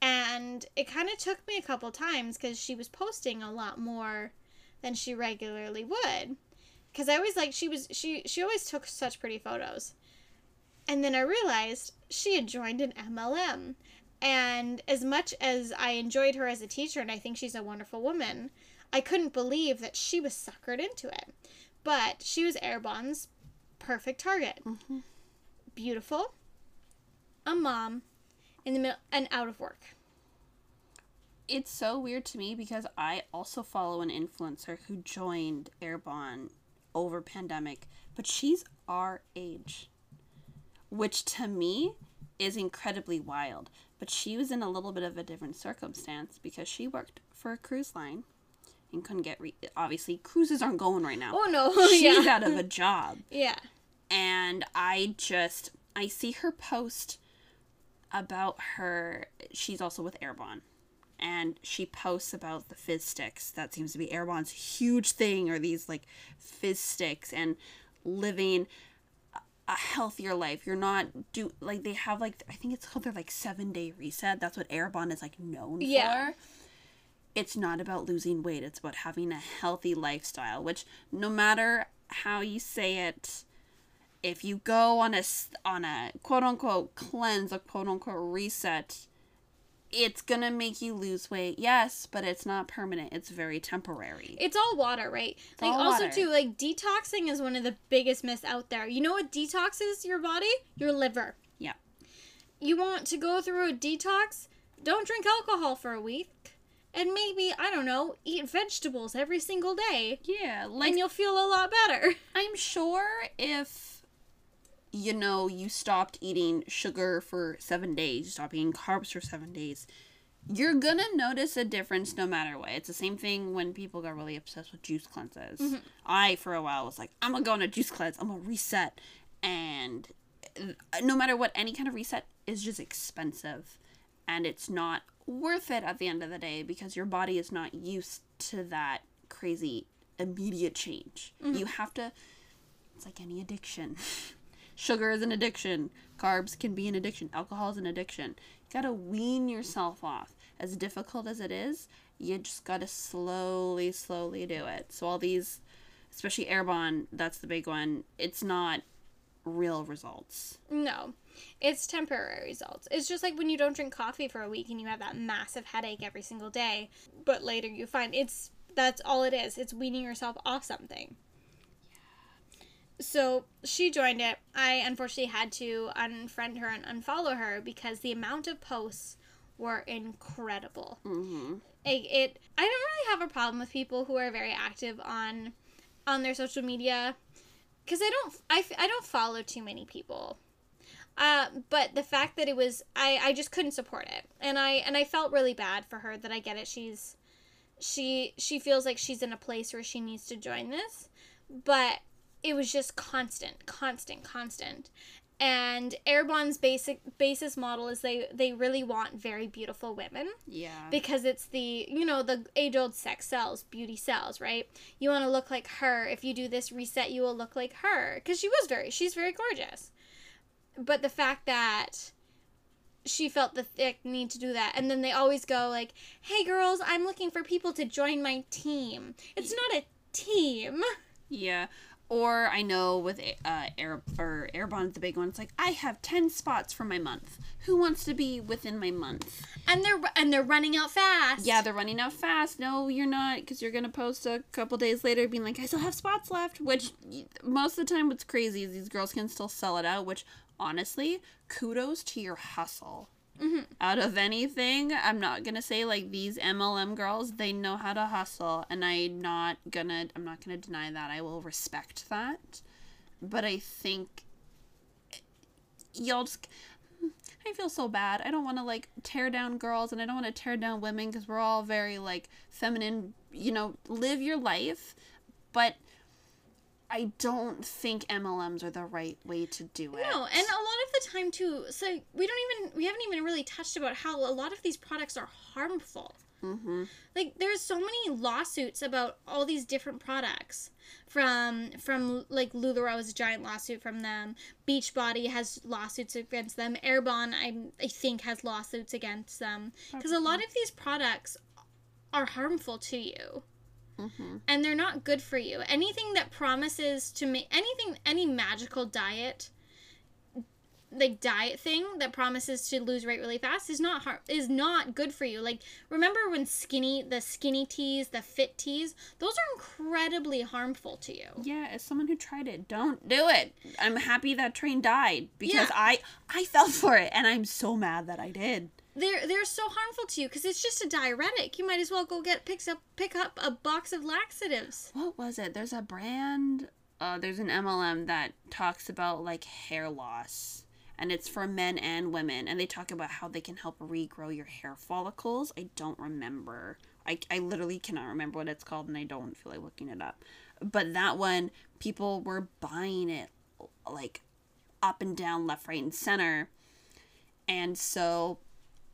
And it kind of took me a couple times because she was posting a lot more than she regularly would. Because I always like she was she she always took such pretty photos. And then I realized she had joined an MLM. And as much as I enjoyed her as a teacher and I think she's a wonderful woman, I couldn't believe that she was suckered into it. But she was Arbonne's perfect target. Mm-hmm. Beautiful, a mom, in the middle, and out of work. It's so weird to me because I also follow an influencer who joined Arbonne over pandemic, but she's our age, which to me is incredibly wild. But she was in a little bit of a different circumstance because she worked for a cruise line and couldn't get re- obviously cruises aren't going right now. Oh no, She's yeah, out of a job. yeah, and I just I see her post about her she's also with Arbonne and she posts about the fizz sticks. That seems to be Arbonne's huge thing or these like fizz sticks and living a- healthier life. You're not do like they have like I think it's called their like 7 day reset. That's what Arbonne is like known Yeah. for it's not about losing weight it's about having a healthy lifestyle which no matter how you say it if you go on a on a quote unquote cleanse a quote unquote reset it's gonna make you lose weight yes but it's not permanent it's very temporary it's all water, right? like all also water. too, like detoxing is one of the biggest myths out there. You know what detoxes your body? Your liver. Yeah. You want to go through a detox? Don't drink alcohol for a week. And maybe, I don't know, eat vegetables every single day. yeah like and you'll feel a lot better. i'm sure if you know you stopped eating sugar for seven days you stopped eating carbs for seven days you're gonna notice a difference no matter what. It's the same thing when people got really obsessed with juice cleanses. I, for a while, was like, I'm gonna go on a juice cleanse, I'm gonna reset. And uh, no matter what, any kind of reset is just expensive. And it's not worth it at the end of the day because your body is not used to that crazy immediate change. Mm-hmm. You have to, it's like any addiction. Sugar is an addiction. Carbs can be an addiction. Alcohol is an addiction. You gotta wean yourself off. As difficult as it is, you just gotta slowly, slowly do it. So all these, especially Arbonne, that's the big one. It's not real results. No, it's temporary results. It's just like when you don't drink coffee for a week and you have that massive headache every single day, but later you find it's that's all it is. It's weaning yourself off something. So she joined it. I unfortunately had to unfriend her and unfollow her because the amount of posts were incredible. Mm-hmm. It, it I don't really have a problem with people who are very active on on their social media because I don't I, I don't follow too many people. Uh, but the fact that it was I, I just couldn't support it. And I and I felt really bad for her that I get it. She's she she feels like she's in a place where she needs to join this. But it was just constant constant constant and Arbonne's basic basis model is they they really want very beautiful women. Yeah. because it's the you know the age old sex sells beauty sells right? You want to look like her. If you do this reset you will look like her. Because she was very she's very gorgeous. But the fact that she felt the thick need to do that. And then they always go like hey girls i'm looking for people to join my team. It's not a team. Yeah. Or I know with uh, Air or Arbonne's the big one. It's like I have ten spots for my month. Who wants to be within my month? and they're and they're running out fast Yeah, they're running out fast. No, you're not, because you're gonna post a couple days later, being like, I still have spots left. Which most of the time, what's crazy is these girls can still sell it out. Which honestly, kudos to your hustle. Mm-hmm. Out of anything, I'm not gonna say like these MLM girls. They know how to hustle, and I'm not gonna. I'm not gonna deny that. I will respect that. But I think eh, y'all just hmm, I feel so bad. I don't want to like tear down girls and I don't want to tear down women because we're all very like feminine, you know, live your life. But I don't think MLMs are the right way to do it. No, and a the time too. So we don't even we haven't even really touched about how a lot of these products are harmful. Mm-hmm. Like there's so many lawsuits about all these different products. From from like Lularoe's giant lawsuit from them. Beachbody has lawsuits against them. Arbonne I I think has lawsuits against them because a lot of these products are harmful to you Mm-hmm. and they're not good for you. Anything that promises to make anything any magical diet like diet thing that promises to lose weight really fast is not hard is not good for you. Like remember when skinny the skinny teas, the fit teas, those are incredibly harmful to you. Yeah, as someone who tried it, don't do it. I'm happy that train died because Yeah. I I fell for it and I'm so mad that I did. They're they're so harmful to you because it's just a diuretic. You might as well go get picks up pick up a box of laxatives. What was it? There's a brand uh there's an MLM that talks about like hair loss and it's for men and women and they talk about how they can help regrow your hair follicles. I don't remember. I, I literally cannot remember what it's called and I don't feel like looking it up. But that one people were buying it like up and down left right and center. And so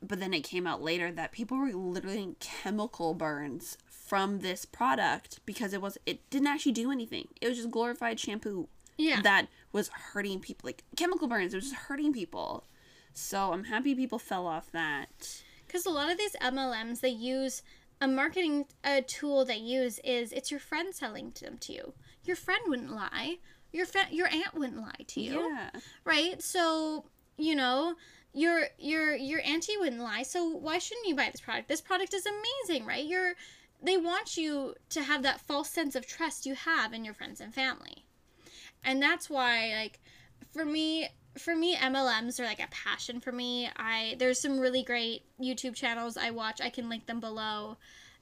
but then it came out later that people were literally getting chemical burns from this product because it was it didn't actually do anything. It was just glorified shampoo Yeah. that was hurting people like chemical burns it was just hurting people so i'm happy people fell off that Because a lot of these MLMs, they use a marketing uh, tool they use is it's your friend selling them to you. Your friend wouldn't lie. Your fa- your aunt wouldn't lie to you, yeah right? So you know your your your auntie wouldn't lie. So why shouldn't you buy this product? This product is amazing, right? You're they want you to have that false sense of trust you have in your friends and family, and that's why like for me for me MLMs are like a passion for me. I there's some really great YouTube channels I watch. I can link them below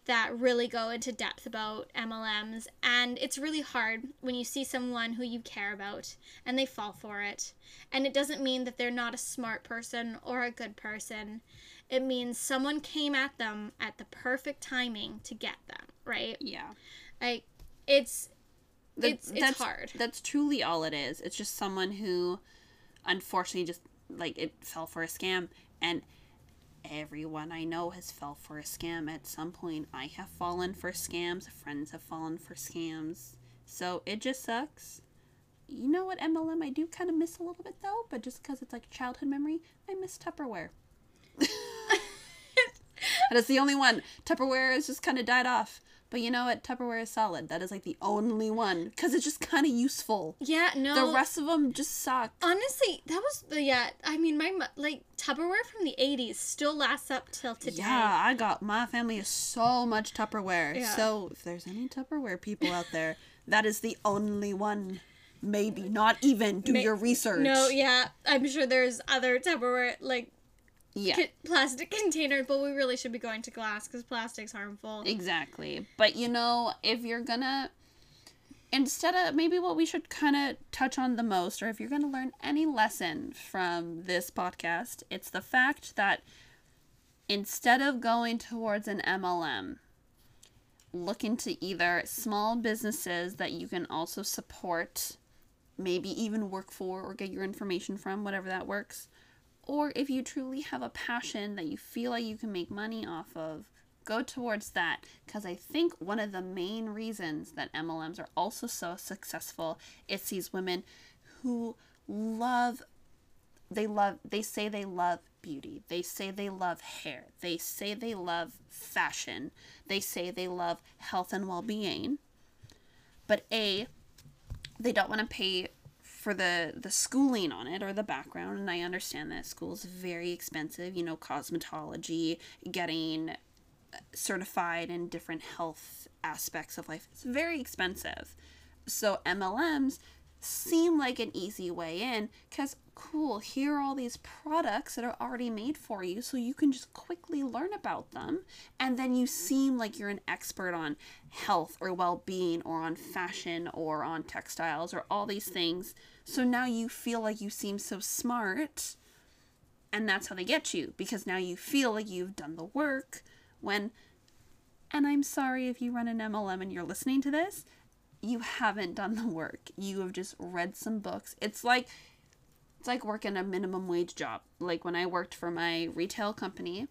that really go into depth about MLMs and it's really hard when you see someone who you care about and they fall for it. And it doesn't mean that they're not a smart person or a good person. It means someone came at them at the perfect timing to get them, right? yeah Like it's That- it's it's that's, hard. that's truly all it is. It's just someone who unfortunately just like it fell for a scam. And everyone i know has fell for a scam at some point. I have fallen for scams. Friends have fallen for scams. So it just sucks. You know what mlm i do kind of miss a little bit though but just because it's like a childhood memory i miss tupperware. That is the only one. Tupperware has just kind of died off but you know what tupperware is solid that is like the only one because it's just kind of useful yeah, no. the rest of them just suck Honestly, that was the yeah. I mean, my like Tupperware from the '80s still lasts up till today. Yeah, I got my family is so much Tupperware. Yeah. So if there's any Tupperware people out there, that is the only one. Maybe not even do Ma- your research. No, yeah, I'm sure there's other Tupperware like Yeah. plastic containers, but we really should be going to glass because plastic's harmful. Exactly. But you know, if you're gonna instead of maybe what we should kind of touch on the most or if you're to learn any lesson from this podcast, it's the fact that instead of going towards an MLM, look into either small businesses that you can also support, maybe even work for or get your information from, whatever that works. Or if you truly have a passion that you feel like you can make money off of, go towards that. Because I think one of the main reasons that MLMs are also so successful is these women who love they love they say they love beauty. They say they love hair. They say they love fashion. They say they love health and well-being. But a they don't want to pay for the the schooling on it or the background and i understand that school is very expensive you know cosmetology getting uh, certified in different health aspects of life. It's very expensive. So mlms seem like an easy way in because cool here are all these products that are already made for you so you can just quickly learn about them and then you seem like you're an expert on health or well-being or on fashion or on textiles or all these things so now you feel like you seem so smart And that's how they get you because now you feel like you've done the work when and I'm sorry if you run an MLM and you're listening to this, you haven't done the work. You have just read some books. It's like it's like working a minimum wage job. Like when I worked for my retail company,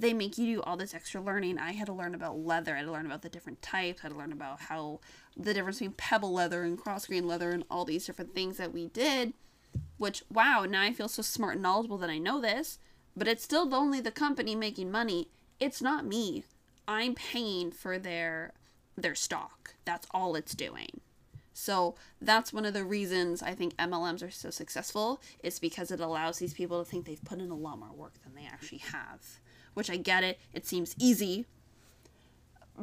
they make you do all this extra learning. I had to learn about leather. I had to learn about the different types. I had to learn about how the difference between pebble leather and cross grain leather and all these different things that we did. Which wow, now I feel so smart and knowledgeable that I know this. But it's still only the company making money. It's not me. I'm paying for their their stock. That's all it's doing. So that's one of the reasons I think MLMs are so successful is because it allows these people to think they've put in a lot more work than they actually have. Which I get it, it seems easy.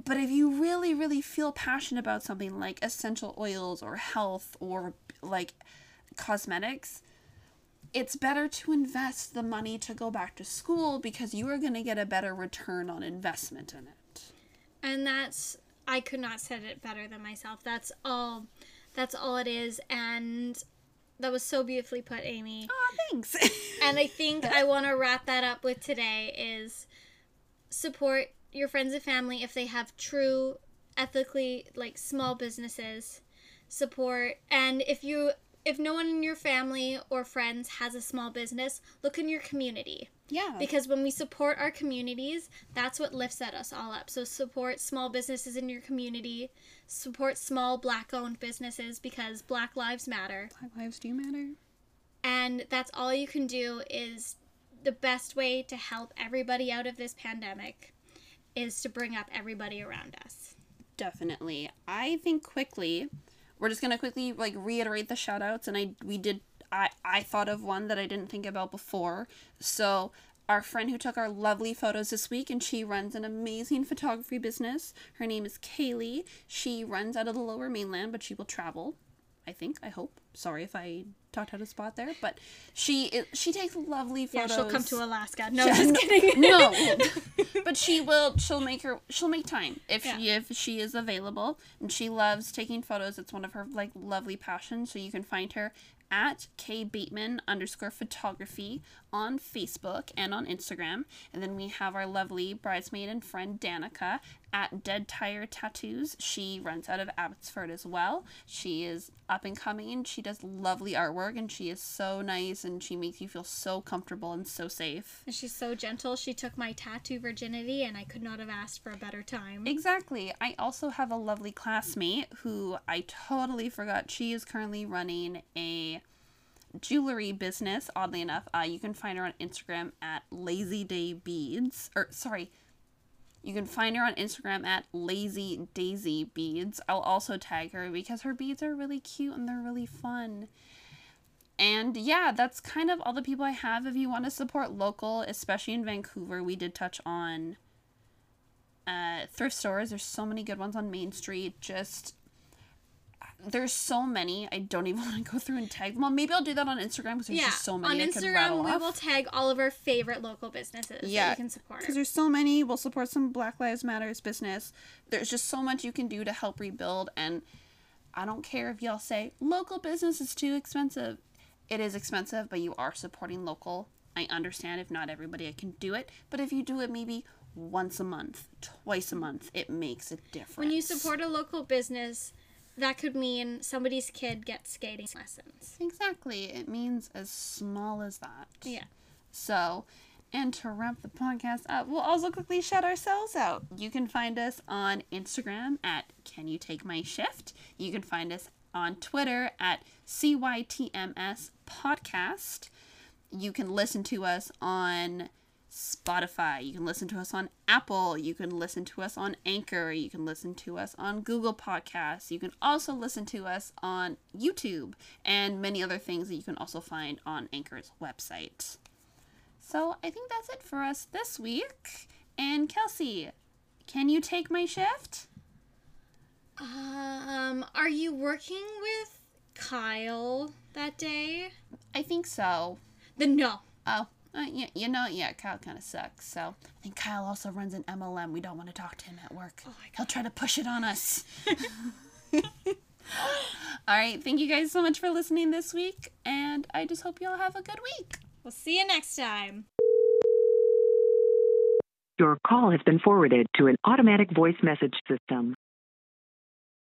But if you really, really feel passionate about something like essential oils or health or like cosmetics, it's better to invest the money to go back to school because you are going to get a better return on investment in it. And that's I could not said it better than myself. That's all that's all it is and that was so beautifully put, Amy. Oh, thanks. and I think I want to wrap that up with today is support your friends and family if they have true ethically like small businesses support and if you if no one in your family or friends has a small business look in your community yeah. because when we support our communities that's what lifts at us all up so support small businesses in your community support small black owned businesses because black lives matter Black lives do matter. and that's all you can do is the best way to help everybody out of this pandemic is to bring up everybody around us Definitely. I think quickly, we're just gonna quickly like reiterate the shout outs and I we did I I thought of one that I didn't think about before. So our friend who took our lovely photos this week and she runs an amazing photography business. Her name is Kaylee. She runs out of the lower mainland, but she will travel. I think, I hope. Sorry if I talked out of spot there, but she is, she takes lovely photos. yeah she'll come to alaska no Yeah, just kidding no, but she will. She'll make her. She'll make time if Yeah. she if she is available, and she loves taking photos. It's one of her like lovely passions. So you can find her at K Bateman underscore photography on Facebook and on Instagram. And then we have our lovely bridesmaid and friend Danica at Dead Tire Tattoos. She runs out of Abbotsford as well. She is up and coming. She does lovely artwork and she is so nice and she makes you feel so comfortable and so safe. And she's so gentle she took my tattoo virginity and i could not have asked for a better time Exactly. I also have a lovely classmate who I totally forgot. She is currently running a jewelry business. Oddly enough, uh, you can find her on Instagram at Lazy Day Beads. Or sorry, you can find her on Instagram at Lazy Daisy Beads. I'll also tag her because her beads are really cute and they're really fun. And yeah, that's kind of all the people I have. If you want to support local, especially in Vancouver, we did touch on uh, thrift stores. There's so many good ones on Main Street. Just there's so many. I don't even want to go through and tag them all. Maybe I'll do that on Instagram because there's yeah just so many on I could rattle instagram we off. will tag all of our favorite local businesses that Yeah, you can support Because there's so many. We'll support some Black Lives Matters business. There's just so much you can do to help rebuild. And I don't care if y'all say local business is too expensive. It is expensive, but you are supporting local. I understand if not everybody can do it, but if you do it maybe once a month, twice a month, it makes a difference. when you support a local business that could mean somebody's kid gets skating lessons Exactly. It means as small as that. yeah So, and to wrap the podcast up, we'll also quickly shout ourselves out. You can find us on Instagram at Can You Take My Shift. You can find us on Twitter at CYTMS Podcast. You can listen to us on Spotify. You can listen to us on Apple. You can listen to us on Anchor. You can listen to us on Google Podcasts. You can also listen to us on YouTube and many other things that you can also find on Anchor's website. So I think that's it for us this week. And Kelsey, can you take my shift? Um, are you working with Kyle that day? I think so. Then no. Oh, uh, yeah, you know, yeah, Kyle kind of sucks. So I think Kyle also runs an MLM. We don't want to talk to him at work. Oh He'll try to push it on us. all right, thank you guys so much for listening this week, and I just hope you all have a good week. We'll see you next time. Your call has been forwarded to an automatic voice message system.